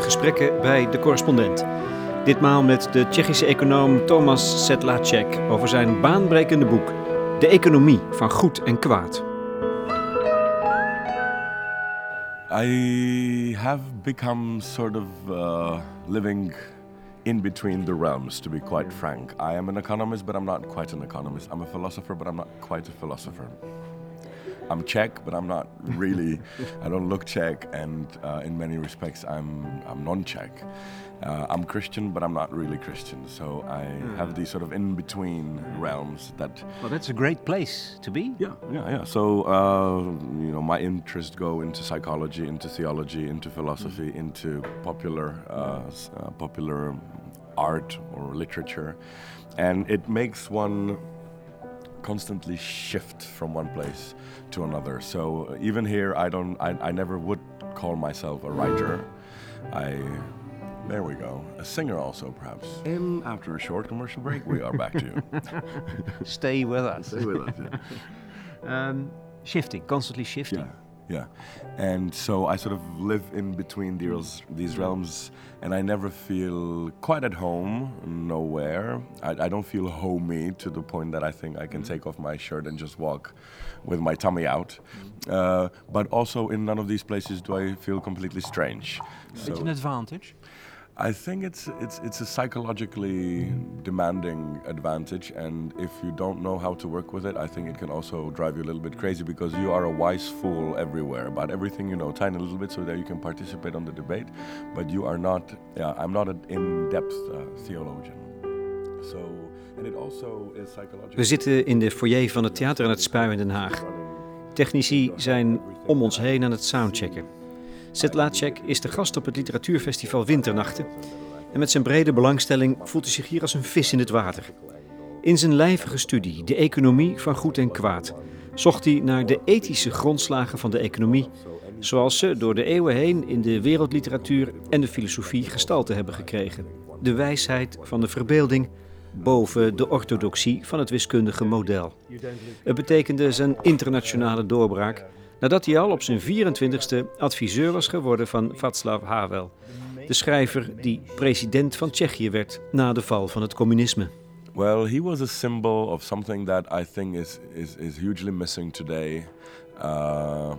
gesprekken bij de correspondent. Ditmaal met de Tsjechische econoom Thomas Sedlacek over zijn baanbrekende boek De economie van goed en kwaad. I have become sort of uh, living in between the realms, to be quite frank. I am an economist, but I'm not quite an economist. I'm a philosopher, but I'm not quite a philosopher. I'm Czech, but I'm not really. I don't look Czech, and uh, in many respects, I'm I'm non-Czech. Uh, I'm Christian, but I'm not really Christian. So I have these sort of in-between realms that. Well, that's a great place to be. Yeah, yeah, yeah. So uh, you know, my interests go into psychology, into theology, into philosophy, into popular uh, uh, popular art or literature, and it makes one constantly shift from one place to another. So uh, even here, I don't, I, I never would call myself a writer. I, there we go, a singer also perhaps. And after a short commercial break, we are back to you. Stay with us. Stay with us. Yeah. Um, shifting, constantly shifting. Yeah, yeah. And so I sort of live in between these, these realms, and I never feel quite at home nowhere. I, I don't feel homey to the point that I think I can take off my shirt and just walk with my tummy out. Uh, but also in none of these places do I feel completely strange. Is it an advantage? I think it's it's it's a psychologically demanding advantage, and if you don't know how to work with it, I think it can also drive you a little bit crazy because you are a wise fool everywhere about everything you know, tiny little bit, so that you can participate on the debate, but you are not. Yeah, I'm not an in-depth uh, theologian. So, and it also is psychological. We zitten in de foyer van het Theater aan het Spui in Den Haag. Technici zijn om ons heen aan het soundchecken. Sedlacek is de gast op het literatuurfestival Winternachten. En met zijn brede belangstelling voelt hij zich hier als een vis in het water. In zijn lijvige studie, De economie van goed en kwaad, zocht hij naar de ethische grondslagen van de economie, zoals ze door de eeuwen heen in de wereldliteratuur en de filosofie gestalte hebben gekregen. De wijsheid van de verbeelding boven de orthodoxie van het wiskundige model. Het betekende zijn internationale doorbraak nadat hij al op zijn 24e adviseur was geworden van Václav Havel, de schrijver die president van Tsjechië werd na de val van het communisme. Well, he was a symbol of something that I think is is, is hugely missing today. Uh,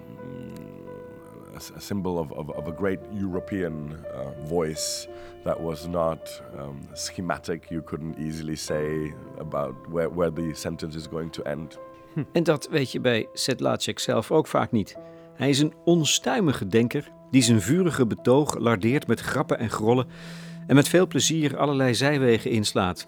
a, symbol of, of, of a great European uh, voice that was not um, schematic. You couldn't easily say about where, where the sentence is going to end. En dat weet je bij Sedlacek zelf ook vaak niet. Hij is een onstuimige denker die zijn vurige betoog lardeert met grappen en grollen en met veel plezier allerlei zijwegen inslaat.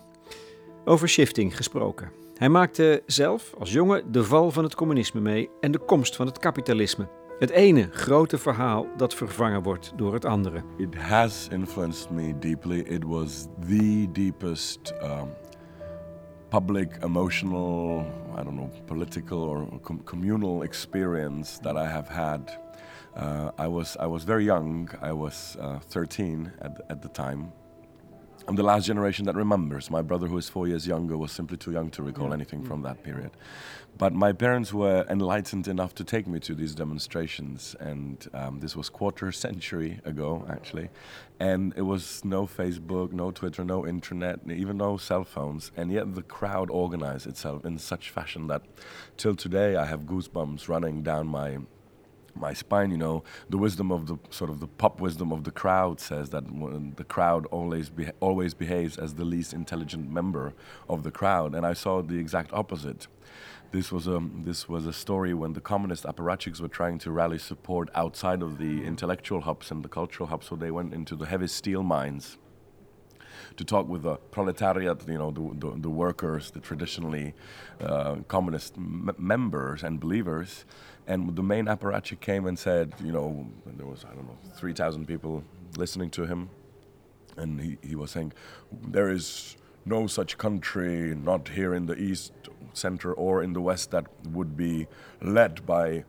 Over shifting gesproken. Hij maakte zelf als jongen de val van het communisme mee en de komst van het kapitalisme. Het ene grote verhaal dat vervangen wordt door het andere. It has influenced me deeply. It was the deepest um, public, emotional, I don't know, political or com- communal experience that I have had. Uh, I was I was very young. I was uh, 13 at at the time. I'm the last generation that remembers. My brother, who is four years younger, was simply too young to recall anything from that period. But my parents were enlightened enough to take me to these demonstrations, and um, this was quarter century ago, actually. And it was no Facebook, no Twitter, no internet, even no cell phones. And yet the crowd organized itself in such fashion that, till today, I have goosebumps running down my my spine, you know, the wisdom of the sort of the pop wisdom of the crowd says that the crowd always beha- always behaves as the least intelligent member of the crowd, and I saw the exact opposite. This was a this was a story when the communist apparatchiks were trying to rally support outside of the intellectual hubs and the cultural hubs, so they went into the heavy steel mines to talk with the proletariat, you know, the, the, the workers, the traditionally uh, communist m- members and believers. And the main apparatchik came and said, you know, there was, I don't know, 3,000 people listening to him. And he, he was saying, there is no such country, not here in the East, Center, or in the West, that would be led by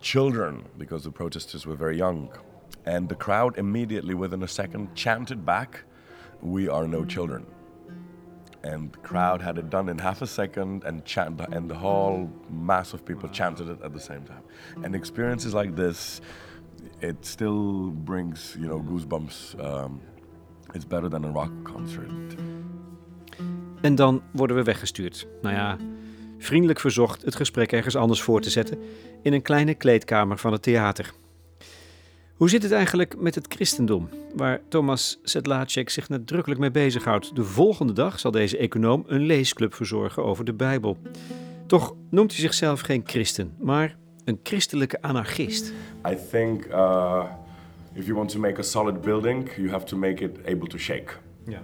children, because the protesters were very young. And the crowd immediately, within a second, chanted back, We are no children. And the crowd had it done in half a second, and, chant, and the whole mass of people chanted it at the same time. And experiences like this it still brings you know goosebumps. Um, it's better than a rock concert. En dan worden we weggestuurd. Nou ja, vriendelijk verzocht het gesprek ergens anders voor te zetten in een kleine kleedkamer van het theater. Hoe zit het eigenlijk met het christendom, waar Thomas Sedlacek zich nadrukkelijk mee bezighoudt? De volgende dag zal deze econoom een leesclub verzorgen over de Bijbel. Toch noemt hij zichzelf geen christen, maar een christelijke anarchist. I think uh, if you want to make a solid building, you have to make it able to shake. Ja.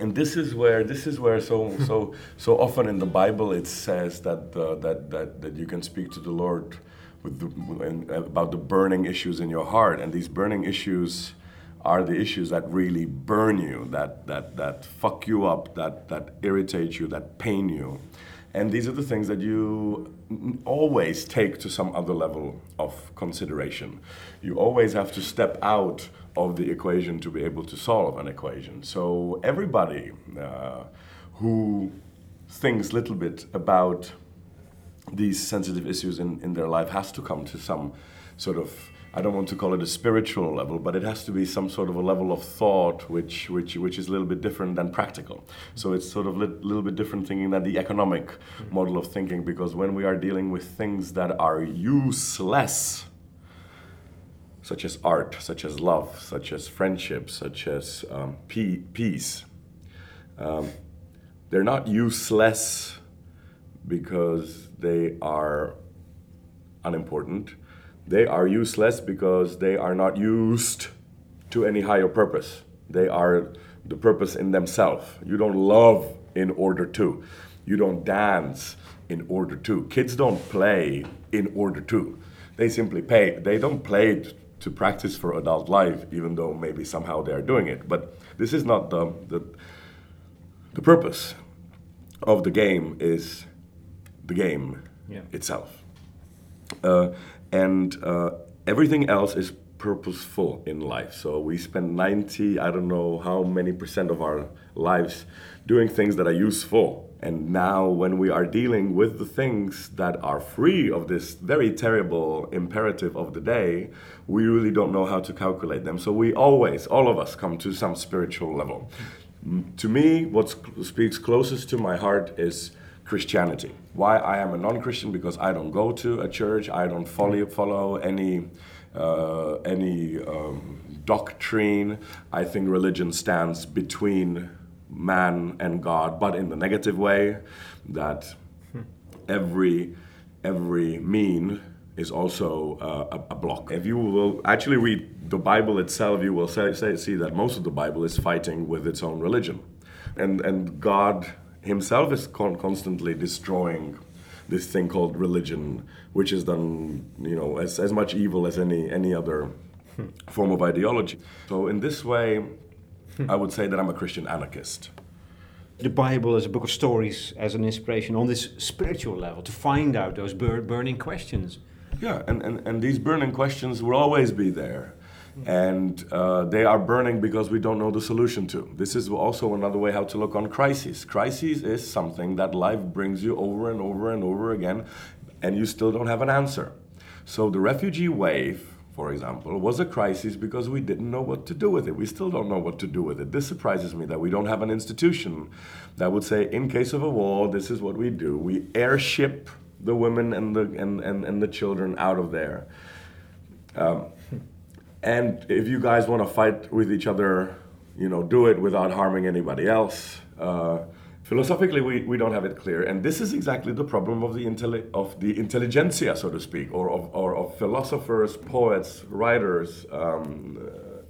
And this is where this is where so so so often in the Bible it says that uh, that that that you can speak to the Lord with the, about the burning issues in your heart, and these burning issues are the issues that really burn you, that that that fuck you up, that that irritate you, that pain you. And these are the things that you always take to some other level of consideration. You always have to step out of the equation to be able to solve an equation. So everybody uh, who thinks a little bit about these sensitive issues in, in their life has to come to some sort of I don't want to call it a spiritual level, but it has to be some sort of a level of thought which which which is a little bit different than practical. So it's sort of a li- little bit different thinking than the economic model of thinking because when we are dealing with things that are useless, such as art, such as love, such as friendship, such as um, pe- peace, um, they're not useless because they are unimportant. They are useless because they are not used to any higher purpose. They are the purpose in themselves. You don't love in order to. You don't dance in order to. Kids don't play in order to. They simply pay. They don't play to practice for adult life, even though maybe somehow they are doing it. But this is not the, the, the purpose of the game is the game Yeah. itself. Uh, and uh, everything else is purposeful in life. So we spend 90, I don't know how many percent of our lives doing things that are useful. And now, when we are dealing with the things that are free of this very terrible imperative of the day, we really don't know how to calculate them. So we always, all of us, come to some spiritual level. To me, what speaks closest to my heart is Christianity. Why I am a non-Christian because I don't go to a church. I don't follow follow any uh, any um, doctrine. I think religion stands between man and God, but in the negative way. That every every mean is also uh, a, a block. If you will actually read the Bible itself, you will say, say, see that most of the Bible is fighting with its own religion, and and God Himself is con- constantly destroying this thing called religion, which is done you know as, as much evil as any any other form of ideology. So in this way, I would say that I'm a Christian anarchist. The Bible is a book of stories as an inspiration on this spiritual level to find out those bur- burning questions. Yeah, and, and, and these burning questions will always be there. And uh, they are burning because we don't know the solution to. This is also another way how to look on crises. Crises is something that life brings you over and over and over again, and you still don't have an answer. So the refugee wave, for example, was a crisis because we didn't know what to do with it. We still don't know what to do with it. This surprises me that we don't have an institution that would say, in case of a war, this is what we do. We airship the women and the, and, and, and the children out of there. Um, and if you guys want to fight with each other, you know, do it without harming anybody else. Uh, philosophically, we, we don't have it clear, and this is exactly the problem of the intelli- of the intelligentsia, so to speak, or of, or of philosophers, poets, writers, um, uh,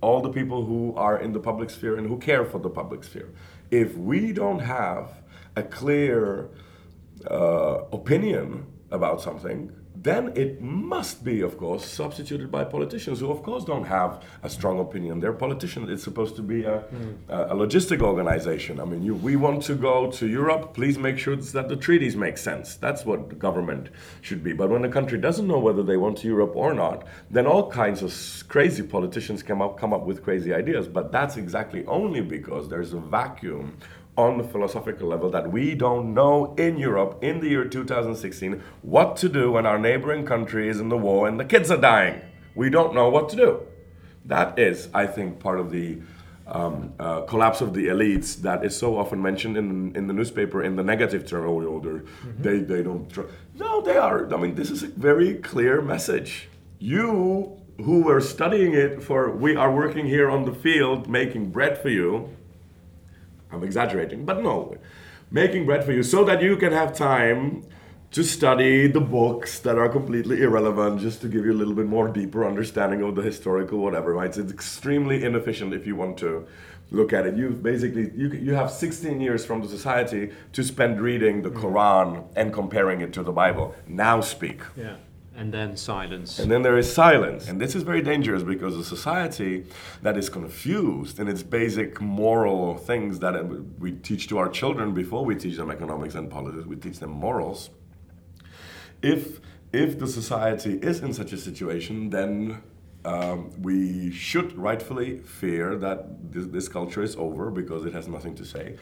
all the people who are in the public sphere and who care for the public sphere. If we don't have a clear uh, opinion about something, then it must be, of course, substituted by politicians who, of course, don't have a strong opinion. They're politicians. It's supposed to be a, hmm. a, a logistic organization. I mean, you, we want to go to Europe. Please make sure that the treaties make sense. That's what government should be. But when a country doesn't know whether they want to Europe or not, then all kinds of crazy politicians come up come up with crazy ideas. But that's exactly only because there's a vacuum on the philosophical level that we don't know in Europe in the year 2016 what to do when our neighboring country is in the war and the kids are dying. We don't know what to do. That is, I think, part of the um, uh, collapse of the elites that is so often mentioned in, in the newspaper in the negative term. Oh, mm-hmm. they, they don't. Tr-. No, they are. I mean, this is a very clear message. You who were studying it for, we are working here on the field making bread for you. I'm exaggerating, but no, making bread for you so that you can have time to study the books that are completely irrelevant just to give you a little bit more deeper understanding of the historical whatever right? It's extremely inefficient if you want to look at it. You basically you, you have 16 years from the society to spend reading the mm-hmm. quran and comparing it to the bible. Now speak. Yeah and then silence. And then there is silence. And this is very dangerous because a society that is confused in its basic moral things that we teach to our children before we teach them economics and politics, we teach them morals if if the society is in such a situation, then um, we should rightfully fear that this, this, culture is over because it has nothing to say.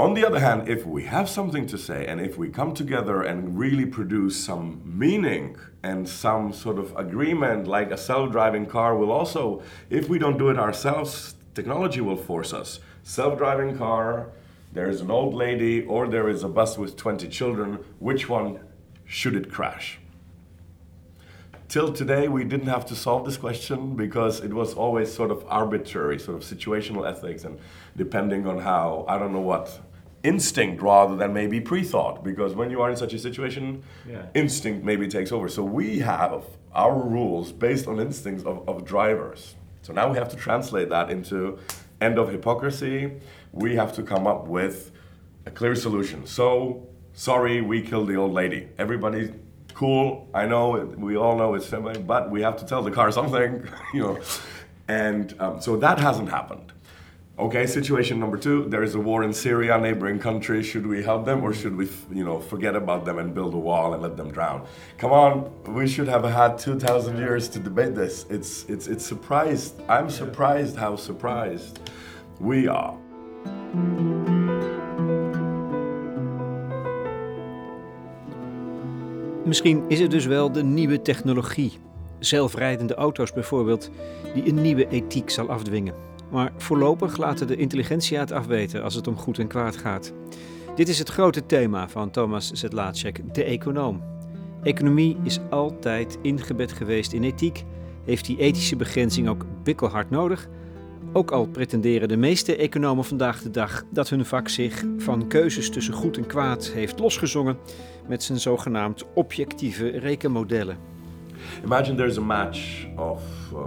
On the other hand, if we have something to say and if we come together and really produce some meaning and some sort of agreement, like a self driving car will also, if we don't do it ourselves, technology will force us. Self driving car, there is an old lady or there is a bus with 20 children, which one should it crash? Till today, we didn't have to solve this question because it was always sort of arbitrary, sort of situational ethics, and depending on how, I don't know what, instinct rather than maybe pre thought. Because when you are in such a situation, yeah. instinct maybe takes over. So we have our rules based on instincts of, of drivers. So now we have to translate that into end of hypocrisy. We have to come up with a clear solution. So sorry, we killed the old lady. Everybody, cool. I know, we all know it's family, but we have to tell the car something, you know. And um, so that hasn't happened. Okay, situation number two: there is a war in Syria, neighboring country. Should we help them, or should we, you know, forget about them and build a wall and let them drown? Come on, we should have had two thousand years to debate this. It's it's it's surprised. I'm surprised how surprised we are. Misschien is het dus wel de nieuwe technologie, zelfrijdende auto's bijvoorbeeld, die een nieuwe ethiek zal afdwingen. Maar voorlopig laten de intelligentie het afweten als het om goed en kwaad gaat. Dit is het grote thema van Thomas Zedlacek, de econoom. Economie is altijd ingebed geweest in ethiek, heeft die ethische begrenzing ook bikkelhard nodig ook al pretenderen de meeste economen vandaag de dag dat hun vak zich van keuzes tussen goed en kwaad heeft losgezongen met zijn zogenaamd objectieve rekenmodellen. Imagine there's a match of uh,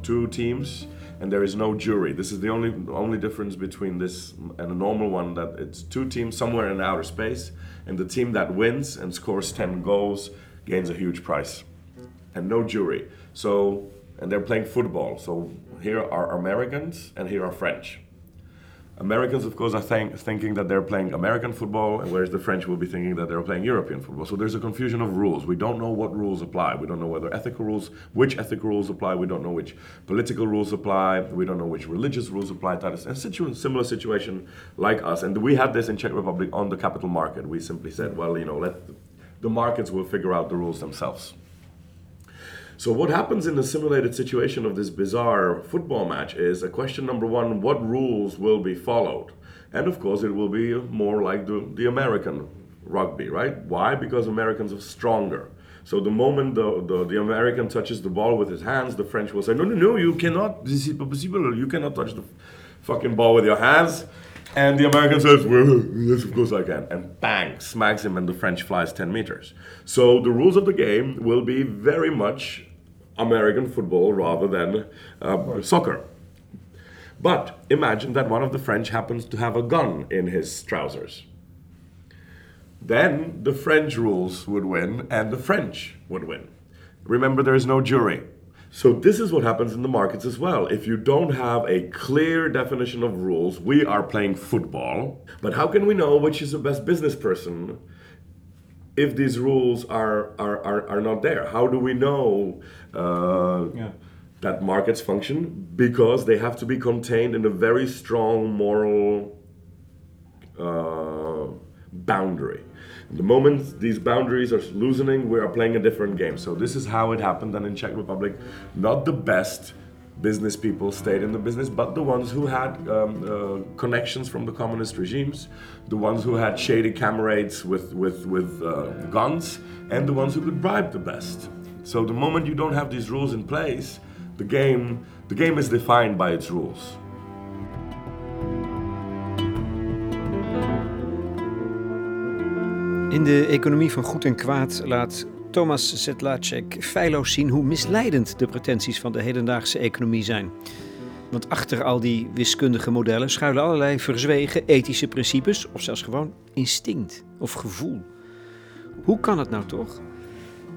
two teams and there is no jury. This is the only only difference between this and a normal one that it's two teams somewhere in outer space and the team that wins and scores 10 goals gains a huge prize. And no jury. So and they're playing football. So here are Americans and here are French. Americans, of course, are think, thinking that they're playing American football, whereas the French will be thinking that they're playing European football. So there's a confusion of rules. We don't know what rules apply. We don't know whether ethical rules, which ethical rules apply. We don't know which political rules apply. We don't know which religious rules apply. That is a situ- similar situation like us. And we had this in Czech Republic on the capital market. We simply said, well, you know, let the markets will figure out the rules themselves. So, what happens in the simulated situation of this bizarre football match is a question number one what rules will be followed? And of course, it will be more like the, the American rugby, right? Why? Because Americans are stronger. So the moment the, the, the, American touches the ball with his hands, the French will say, no, no, no, you cannot, this is impossible, you cannot touch the fucking ball with your hands. And the American says, well, yes, of course I can. And bang, smacks him and the French flies 10 meters. So the rules of the game will be very much American football rather than uh, soccer. But imagine that one of the French happens to have a gun in his trousers. Then the French rules would win and the French would win. Remember, there is no jury. So, this is what happens in the markets as well. If you don't have a clear definition of rules, we are playing football. But how can we know which is the best business person if these rules are, are, are, are not there? How do we know uh, yeah. that markets function? Because they have to be contained in a very strong moral uh, boundary. The moment these boundaries are loosening, we are playing a different game. So this is how it happened. And in Czech Republic, not the best business people stayed in the business, but the ones who had um, uh, connections from the communist regimes, the ones who had shady comrades with, with, with uh, guns, and the ones who could bribe the best. So the moment you don't have these rules in place, the game, the game is defined by its rules. In de economie van goed en kwaad laat Thomas Sedlacek feilloos zien hoe misleidend de pretenties van de hedendaagse economie zijn. Want achter al die wiskundige modellen schuilen allerlei verzwegen ethische principes of zelfs gewoon instinct of gevoel. Hoe kan het nou toch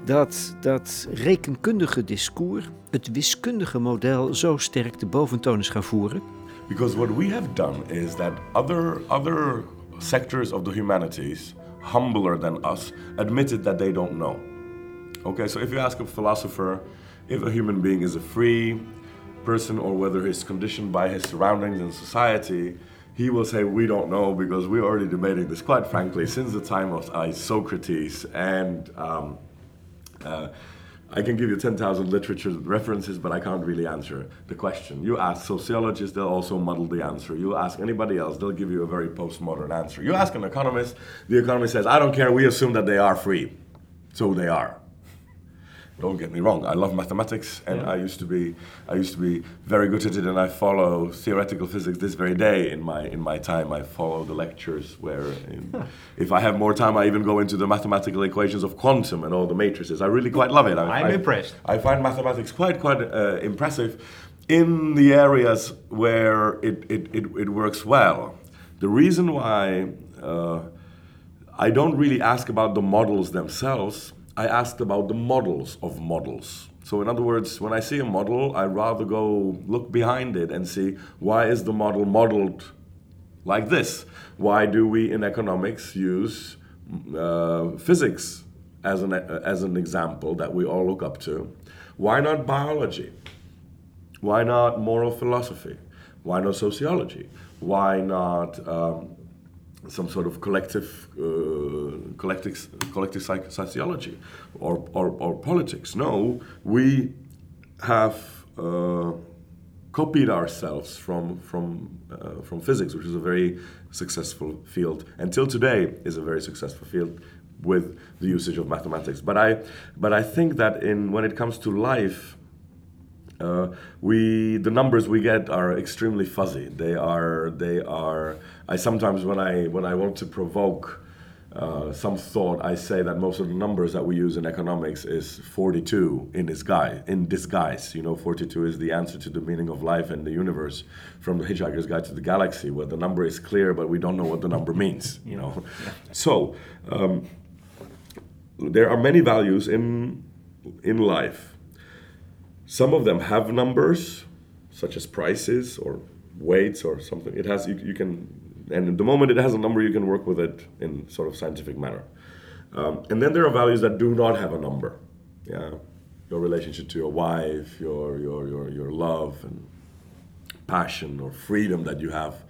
dat dat rekenkundige discours het wiskundige model zo sterk de boventoon is gaan voeren? Because what we have done is that other other sectors of the humanities humbler than us admitted that they don't know. Okay, so if you ask a philosopher if a human being is a free person or whether he's conditioned by his surroundings and society, he will say, We don't know because we're already debating this, quite frankly, since the time of Socrates. And um, uh, I can give you 10,000 literature references, but I can't really answer the question. You ask sociologists, they'll also muddle the answer. You ask anybody else, they'll give you a very postmodern answer. You ask an economist, the economist says, I don't care, we assume that they are free. So they are don't get me wrong, I love mathematics, and yeah. I used to be I used to be very good at it, and I follow theoretical physics this very day in my in my time. I follow the lectures where, in, if I have more time, I even go into the mathematical equations of quantum and all the matrices. I really quite love it. I, am impressed. I find mathematics quite quite uh, impressive in the areas where it, it, it, it, works well. The reason why uh, I don't really ask about the models themselves I asked about the models of models. So in other words, when I see a model, I rather go look behind it and see why is the model modeled like this? Why do we in economics use uh, physics as an, as an example that we all look up to? Why not biology? Why not moral philosophy? Why not sociology? Why not um, some sort of collective, uh, collective, collective psych- sociology or, or, or, politics. No, we have uh, copied ourselves from, from, uh, from physics, which is a very successful field. Until today is a very successful field with the usage of mathematics. But I, but I think that in, when it comes to life, uh, we the numbers we get are extremely fuzzy. They are they are. I sometimes when I when I want to provoke uh, some thought, I say that most of the numbers that we use in economics is 42 in disguise. In disguise, you know, 42 is the answer to the meaning of life and the universe from the Hitchhiker's Guide to the Galaxy, where the number is clear, but we don't know what the number means. You know, so um, there are many values in in life some of them have numbers, such as prices or weights or something. It has you, you can, and the moment it has a number, you can work with it in sort of scientific manner. Um, and then there are values that do not have a number. Yeah, your relationship to your wife, your your your your love and passion or freedom that you have.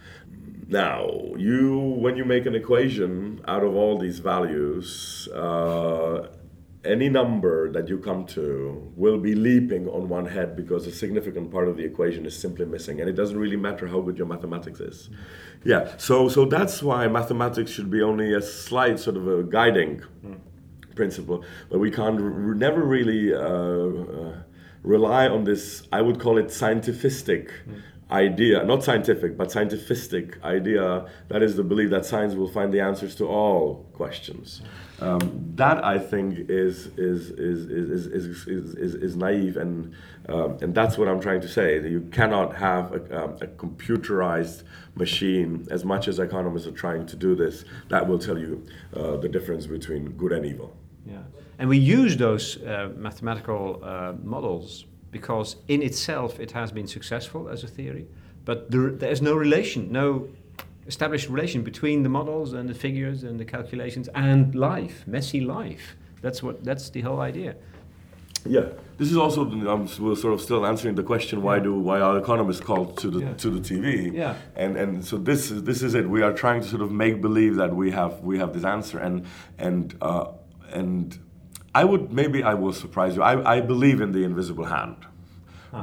Now, you when you make an equation out of all these values. Uh, any number that you come to will be leaping on one head because a significant part of the equation is simply missing and it doesn't really matter how good your mathematics is yeah so so that's why mathematics should be only a slight sort of a guiding mm. principle but we can't r- never really uh, uh, rely on this i would call it scientific mm idea, not scientific, but scientific idea, that is the belief that science will find the answers to all questions. Um, that I think is is is is is is, is, is naive, and um, and that's what I'm trying to say. That you cannot have a, um, a, computerized machine, as much as economists are trying to do this, that will tell you uh, the difference between good and evil. Yeah, and we use those uh, mathematical uh, models because in itself it has been successful as a theory, but there, there is no relation, no established relation between the models and the figures and the calculations and life, messy life. That's what that's the whole idea. Yeah, this is also I'm sort of still answering the question why do why are economists called to the Yeah. to the TV? Yeah. and and so this is this is it. We are trying to sort of make believe that we have we have this answer, and and uh, and I would maybe I will surprise you. I, I believe in the invisible hand,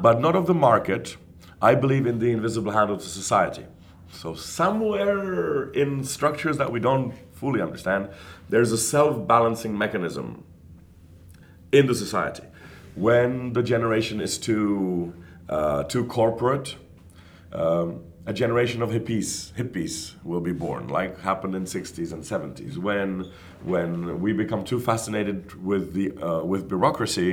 but not of the market. I believe in the invisible hand of the society. So somewhere in structures that we don't fully understand, there's a self-balancing mechanism in the society. When the generation is too uh, too corporate, um, a generation of hippies hippies will be born, like happened in 60s and 70s. When when we become too fascinated with the uh, with bureaucracy,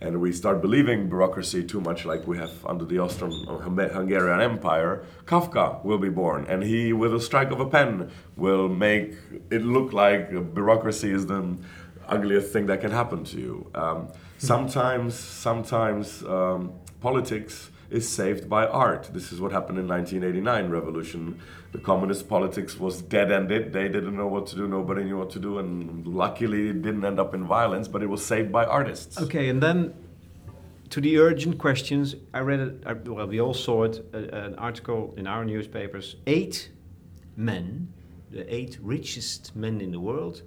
and we start believing bureaucracy too much, like we have under the Austrian-Hungarian Empire, Kafka will be born, and he, with a strike of a pen, will make it look like bureaucracy is the ugliest thing that can happen to you. Um, sometimes, sometimes um, politics is saved by art. This is what happened in 1989 revolution. The communist politics was dead-ended. They didn't know what to do. Nobody knew what to do, and luckily it didn't end up in violence. But it was saved by artists. Okay, and then to the urgent questions, I read it. Well, we all saw it. Uh, an article in our newspapers. Eight men, the eight richest men in the world,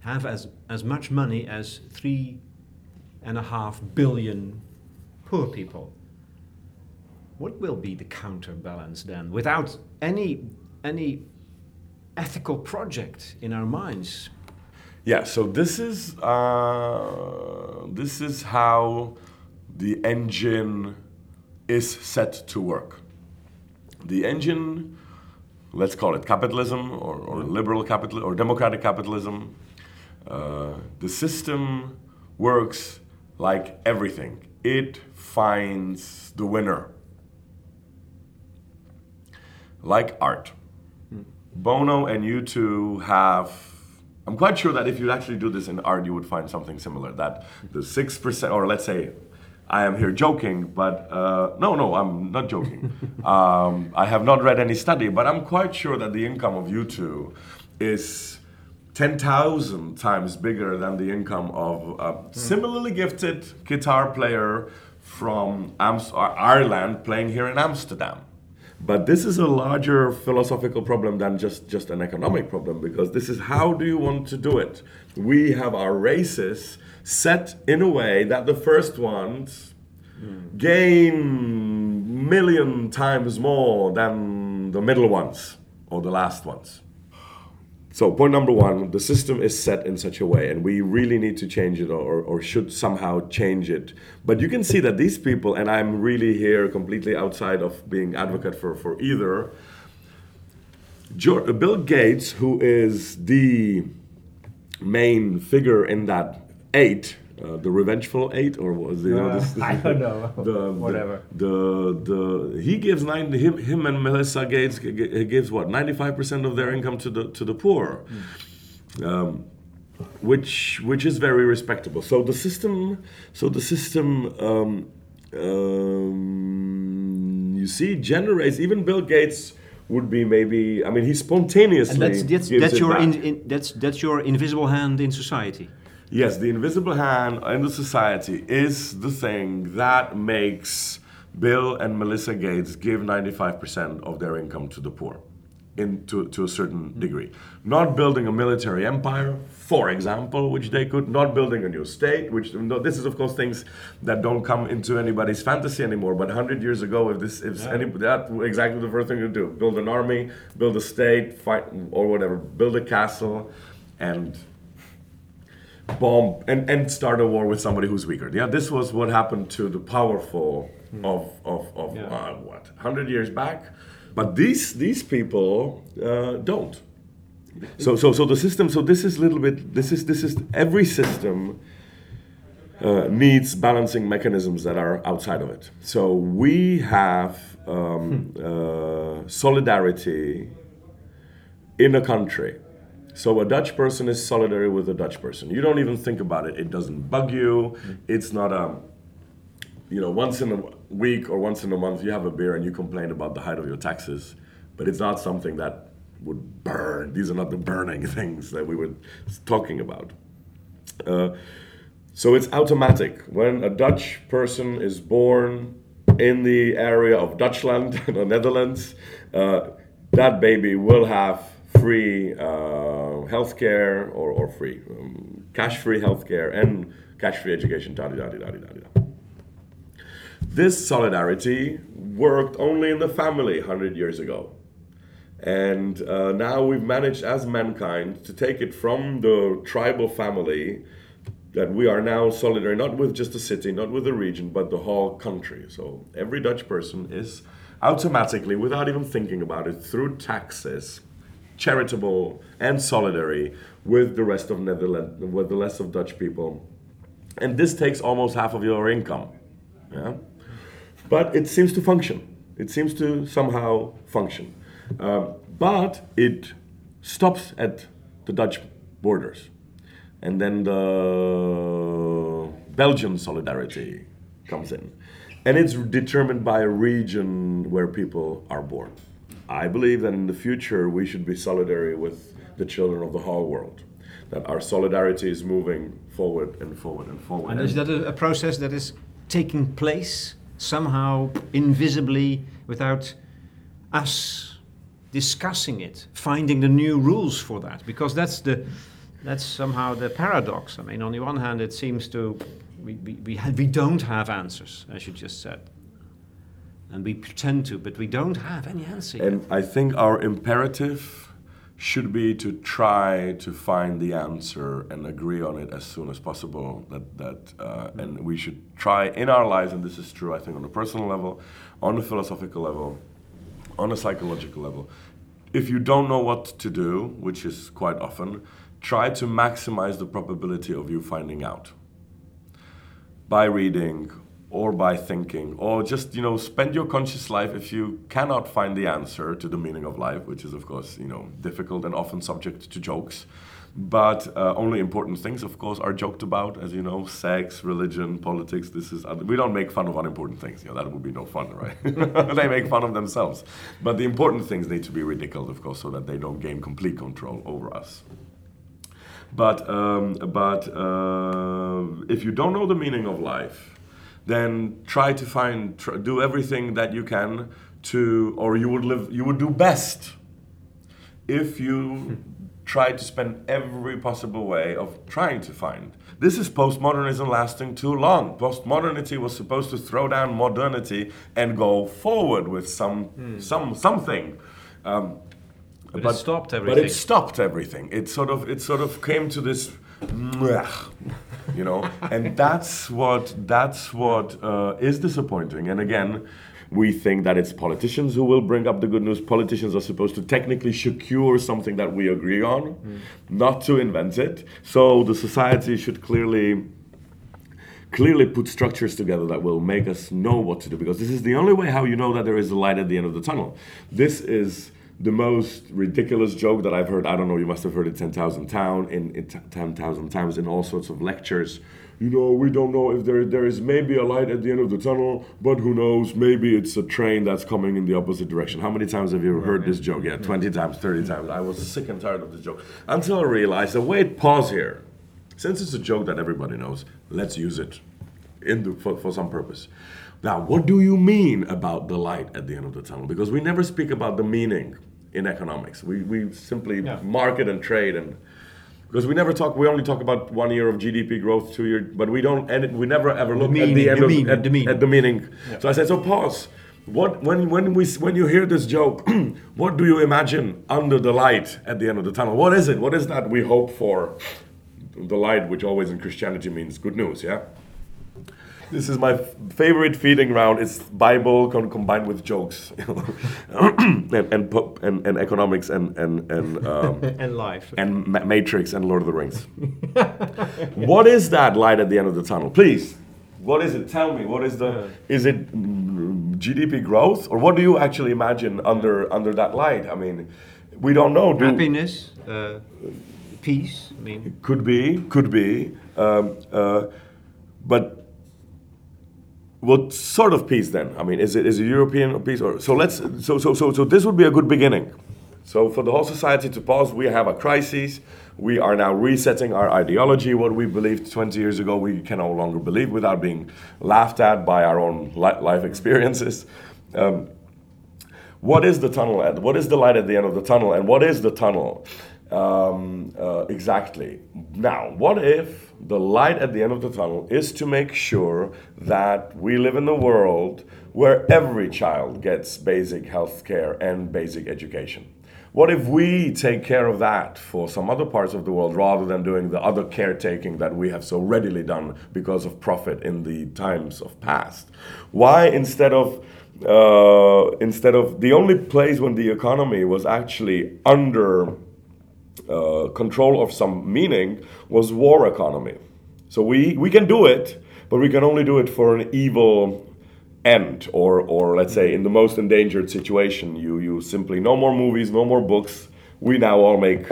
have as as much money as three and a half billion poor people. What will be the counterbalance then, without any any ethical project in our minds? Yeah. So this is uh, this is how the engine is set to work. The engine, let's call it capitalism or, or liberal capital or democratic capitalism. Uh, the system works like everything. It finds the winner. Like art. Bono and U2 have. I'm quite sure that if you actually do this in art, you would find something similar. That the 6%, or let's say, I am here joking, but uh, no, no, I'm not joking. um, I have not read any study, but I'm quite sure that the income of U2 is 10,000 times bigger than the income of a similarly gifted guitar player from Ireland playing here in Amsterdam. But this is a larger philosophical problem than just, just an economic problem because this is how do you want to do it? We have our races set in a way that the first ones gain million times more than the middle ones or the last ones. So point number one, the system is set in such a way, and we really need to change it or, or should somehow change it. But you can see that these people, and I'm really here completely outside of being advocate for, for either. Jo- uh, Bill Gates, who is the main figure in that eight, uh, the revengeful eight, or was it? you know, this- I don't know. the, Whatever. The, the the he gives nine him, him and Melissa Gates g- g- he gives what ninety five percent of their income to the to the poor, um, which which is very respectable. So the system so the system. Um, um, you see, generates even Bill Gates would be maybe. I mean, he spontaneously And that's that's, gives that's it your back. in, in, that's that's your invisible hand in society. Yes, the invisible hand in the society is the thing that makes Bill and Melissa Gates give 95% of their income to the poor. In, to, to a certain mm-hmm. degree. Not building a military empire, for example, which they could, not building a new state, which no, this is of course things that don't come into anybody's fantasy anymore. But 100 years ago, if this, if any, that exactly the first thing you do: build an army, build a state, fight or whatever, build a castle, and bomb and, and start a war with somebody who's weaker. Yeah, this was what happened to the powerful of of, of Yeah. uh, what hundred years back. But these these people uh, don't. So so so the system. So this is a little bit. This is this is every system. Uh, needs balancing mechanisms that are outside of it. So we have um, uh, solidarity in a country. So a Dutch person is solidary with a Dutch person. You don't even think about it. It doesn't bug you. It's not a, you know, once in a week or once in a month you have a beer and you complain about the height of your taxes, but it's not something that would burn. These are not the burning things that we were talking about. Uh, So it's automatic. When a Dutch person is born in the area of Dutchland, the Netherlands, uh, that baby will have free uh, healthcare or, or free um, cash-free healthcare and cash-free education. Da, da, da, da, da, da. This solidarity worked only in the family 100 years ago. And uh, now we've managed as mankind to take it from the tribal family that we are now solidary, not with just a city, not with a region, but the whole country. So every Dutch person is automatically, without even thinking about it, through taxes, charitable and solidary with the rest of Netherlands, with the rest of Dutch people. And this takes almost half of your income. Yeah? But it seems to function. It seems to somehow function. Uh, but it stops at the Dutch borders. And then the Belgian solidarity comes in. And it's determined by a region where people are born. I believe that in the future we should be solidary with the children of the whole world. That our solidarity is moving forward and forward and forward. And is that a, a process that is taking place somehow invisibly without us discussing it, finding the new rules for that? Because that's the that's somehow the paradox. I mean, on the one hand, it seems to we, we, we, we don't have answers, as you just said. And we pretend to, but we don't have any answer. And yet. I think our imperative should be to try to find the answer and agree on it as soon as possible. That, that uh, and we should try in our lives, and this is true, I think, on a personal level, on a philosophical level, on a psychological level. If you don't know what to do, which is quite often, try to maximize the probability of you finding out by reading or by thinking or just you know spend your conscious life if you cannot find the answer to the meaning of life which is of course you know difficult and often subject to jokes. But uh, only important things of course are joked about as you know sex religion politics this is we don't make fun of unimportant things you know that would be no fun right? They make fun of themselves. But the important things need to be ridiculed of course so that they don't gain complete control over us. But um, but uh, if you don't know the meaning of life, then try to find tr- do everything that you can to, or you would live you would do best if you try to spend every possible way of trying to find. This is postmodernism lasting too long. Postmodernity was supposed to throw down modernity and go forward with some mm. some something. Um, but, but, it stopped everything. But it stopped everything. It sort of it sort of came to this, you know, and that's what that's what uh, is disappointing. And again, we think that it's politicians who will bring up the good news. Politicians are supposed to technically secure something that we agree on, mm. not to invent it. So the society should clearly clearly put structures together that will make us know what to do because this is the only way how you know that there is a light at the end of the tunnel. This is the most ridiculous joke that I've heard. I don't know. You must have heard it ten thousand town in, in t- ten thousand times in all sorts of lectures. You know, we don't know if there there is maybe a light at the end of the tunnel, but who knows? Maybe it's a train that's coming in the opposite direction. How many times have you heard this joke? Yeah, twenty times, thirty times. I was sick and tired of this joke until I realized that wait, pause here. Since it's a joke that everybody knows, let's use it in the, for, for some purpose. Now, what do you mean about the light at the end of the tunnel? Because we never speak about the meaning in economics. We, we simply yeah. market and trade and because we never talk. We only talk about one year of GDP growth, two year, but we don't. And we never ever look the meaning, at the end the of meaning, at, the meaning. At the meaning. Yeah. So I said, so pause. What when when we when you hear this joke, what do you imagine under the light at the end of the tunnel? What is it? What is that we hope for? The light, which always in Christianity means good news, yeah. This is my favorite feeding ground. It's Bible con- combined with jokes, and, and, and and economics and and and um, and life and Ma- Matrix and Lord of the Rings. what is that light at the end of the tunnel? Please, what is it? Tell me. What is the? Is it GDP growth, or what do you actually imagine under under that light? I mean, we don't know. Do Happiness, uh, peace. I mean, could be, could be, um, uh, but what sort of peace then? I mean, is it is it European peace or so? Let's so so so so this would be a good beginning. So for the whole society to pause, we have a crisis. We are now resetting our ideology. What we believed 20 years ago, we can no longer believe without being laughed at by our own li- life experiences. Um, what is the tunnel at? What is the light at the end of the tunnel? And what is the tunnel um, uh, exactly? Now, what if the light at the end of the tunnel is to make sure that we live in a world where every child gets basic health care and basic education? What if we take care of that for some other parts of the world rather than doing the other caretaking that we have so readily done because of profit in the times of past? Why instead of uh, instead of the only place when the economy was actually under uh, control of some meaning was war economy. So we, we can do it, but we can only do it for an evil end, or, or let's say in the most endangered situation. You, you simply, no more movies, no more books. We now all make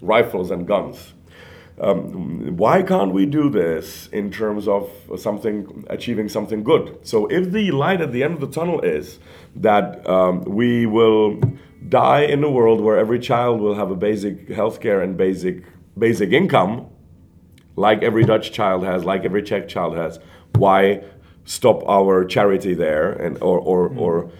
rifles and guns. Um, why can't we do this in terms of something achieving something good? So if the light at the end of the tunnel is that um, we will die in a world where every child will have a basic healthcare and basic basic income, like every Dutch child has, like every Czech child has, why stop our charity there and or or, mm. or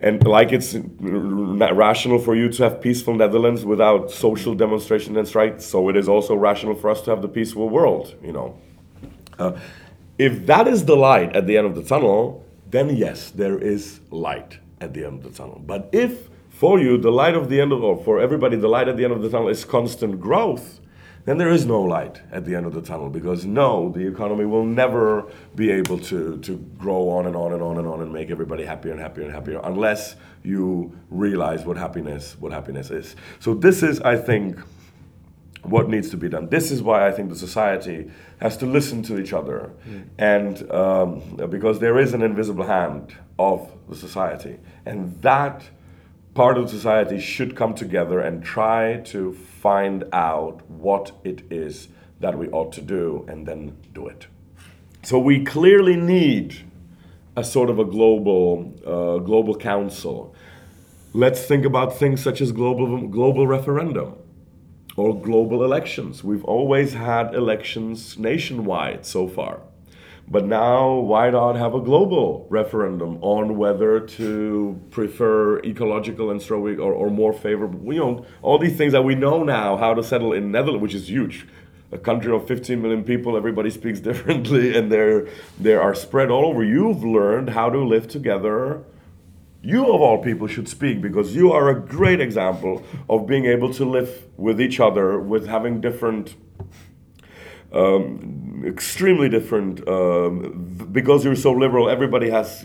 and like it's rational for you to have peaceful Netherlands without social demonstration and strikes, so it is also rational for us to have the peaceful world. You know, uh, if that is the light at the end of the tunnel, then yes, there is light at the end of the tunnel. But if for you the light of the end of, the, or for everybody the light at the end of the tunnel is constant growth, then there is no light at the end of the tunnel because no, the economy will never be able to, to grow on and on and on and on and make everybody happier and happier and happier unless you realize what happiness what happiness is. So this is, I think, what needs to be done. This is why I think the society has to listen to each other, mm. and um, because there is an invisible hand of the society, and that part of society should come together and try to find out what it is that we ought to do and then do it. So we clearly need a sort of a global uh, global council. Let's think about things such as global global referendum or global elections. We've always had elections nationwide so far. But now, why not have a global referendum on whether to prefer ecological and stroke or, or more favorable? You know, all these things that we know now how to settle in Netherlands, which is huge. A country of 15 million people, everybody speaks differently, and they're, they are spread all over. You've learned how to live together. You, of all people, should speak because you are a great example of being able to live with each other, with having different um, extremely different um, because you're so liberal. Everybody has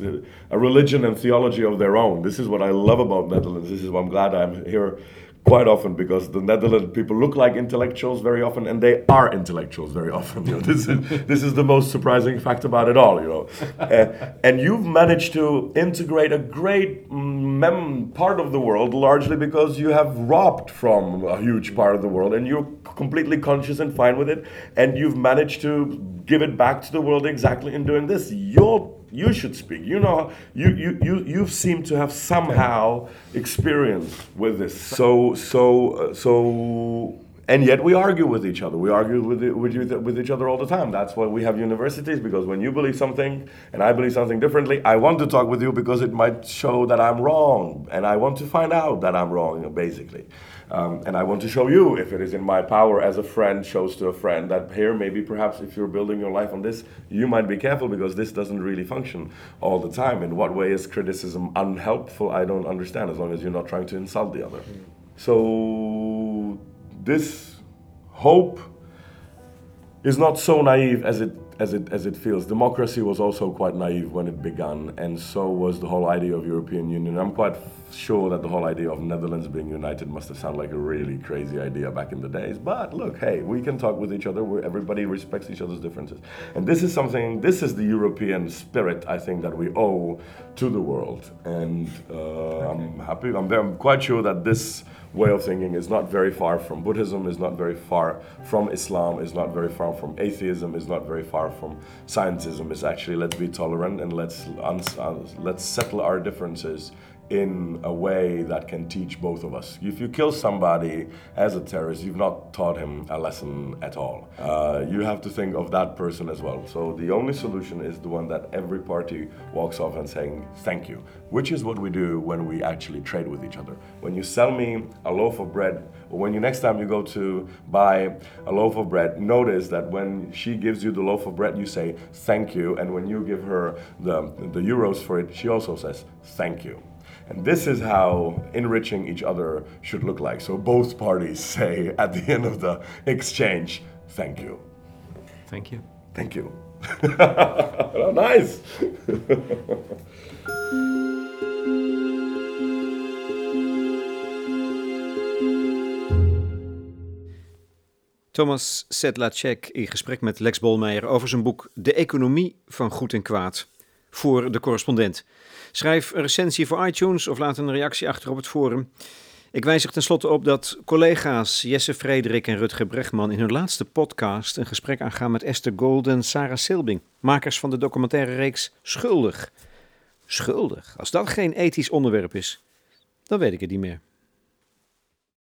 a religion and theology of their own. This is what I love about Netherlands. This is why I'm glad I'm here quite often because the Netherlands people look like intellectuals very often and they are intellectuals very often. You know, this is this is the most surprising fact about it all. You know, uh, and you've managed to integrate a great mem- part of the world largely because you have robbed from a huge part of the world and you're completely conscious and fine with it, and you've managed to give it back to the world exactly in doing this. You're you should speak. You know, you you you you seem to have somehow experience with this. So so uh, so. And yet we argue with each other. We argue with, with, with each other all the time. That's why we have universities, because when you believe something and I believe something differently, I want to talk with you because it might show that I'm wrong. And I want to find out that I'm wrong, basically. Um, and I want to show you, if it is in my power as a friend shows to a friend, that here maybe perhaps if you're building your life on this, you might be careful because this doesn't really function all the time. In what way is criticism unhelpful? I don't understand as long as you're not trying to insult the other. So this hope is not so naive as it as it as it feels. Democracy was also quite naive when it began, and so was the whole idea of European Union. I'm quite sure that the whole idea of Netherlands being united must have sounded like a really crazy idea back in the days. But look, hey, we can talk with each other where everybody respects each other's differences, and this is something. This is the European spirit I think that we owe to the world, and uh, I'm happy. I'm, I'm quite sure that this way of thinking is not very far from Buddhism, is not very far from Islam, is not very far from atheism, is not very far from scientism. It's actually let's be tolerant and let's uh, let's settle our differences in a way that can teach both of us. If you kill somebody as a terrorist, you've not taught him a lesson at all. Uh, you have to think of that person as well. So the only solution is the one that every party walks off and saying thank you, which is what we do when we actually trade with each other. When you sell me a loaf of bread, or when you next time you go to buy a loaf of bread, notice that when she gives you the loaf of bread, you say thank you, and when you give her the, the euros for it, she also says thank you. And this is how enriching each other should look like. So both parties say at the end of the exchange, thank you. Thank you. Thank you. oh, nice. Thomas Sedlacek in gesprek met Lex Bohlmeijer over zijn boek De Economie van Goed en Kwaad voor de correspondent. Schrijf een recensie voor iTunes of laat een reactie achter op het forum. Ik wijs er tenslotte op dat collega's Jesse Frederik en Rutger Bregman in hun laatste podcast een gesprek aangaan met Esther Gold en Sarah Silbing, makers van de documentaire reeks Schuldig. Schuldig, als dat geen ethisch onderwerp is, dan weet ik het niet meer.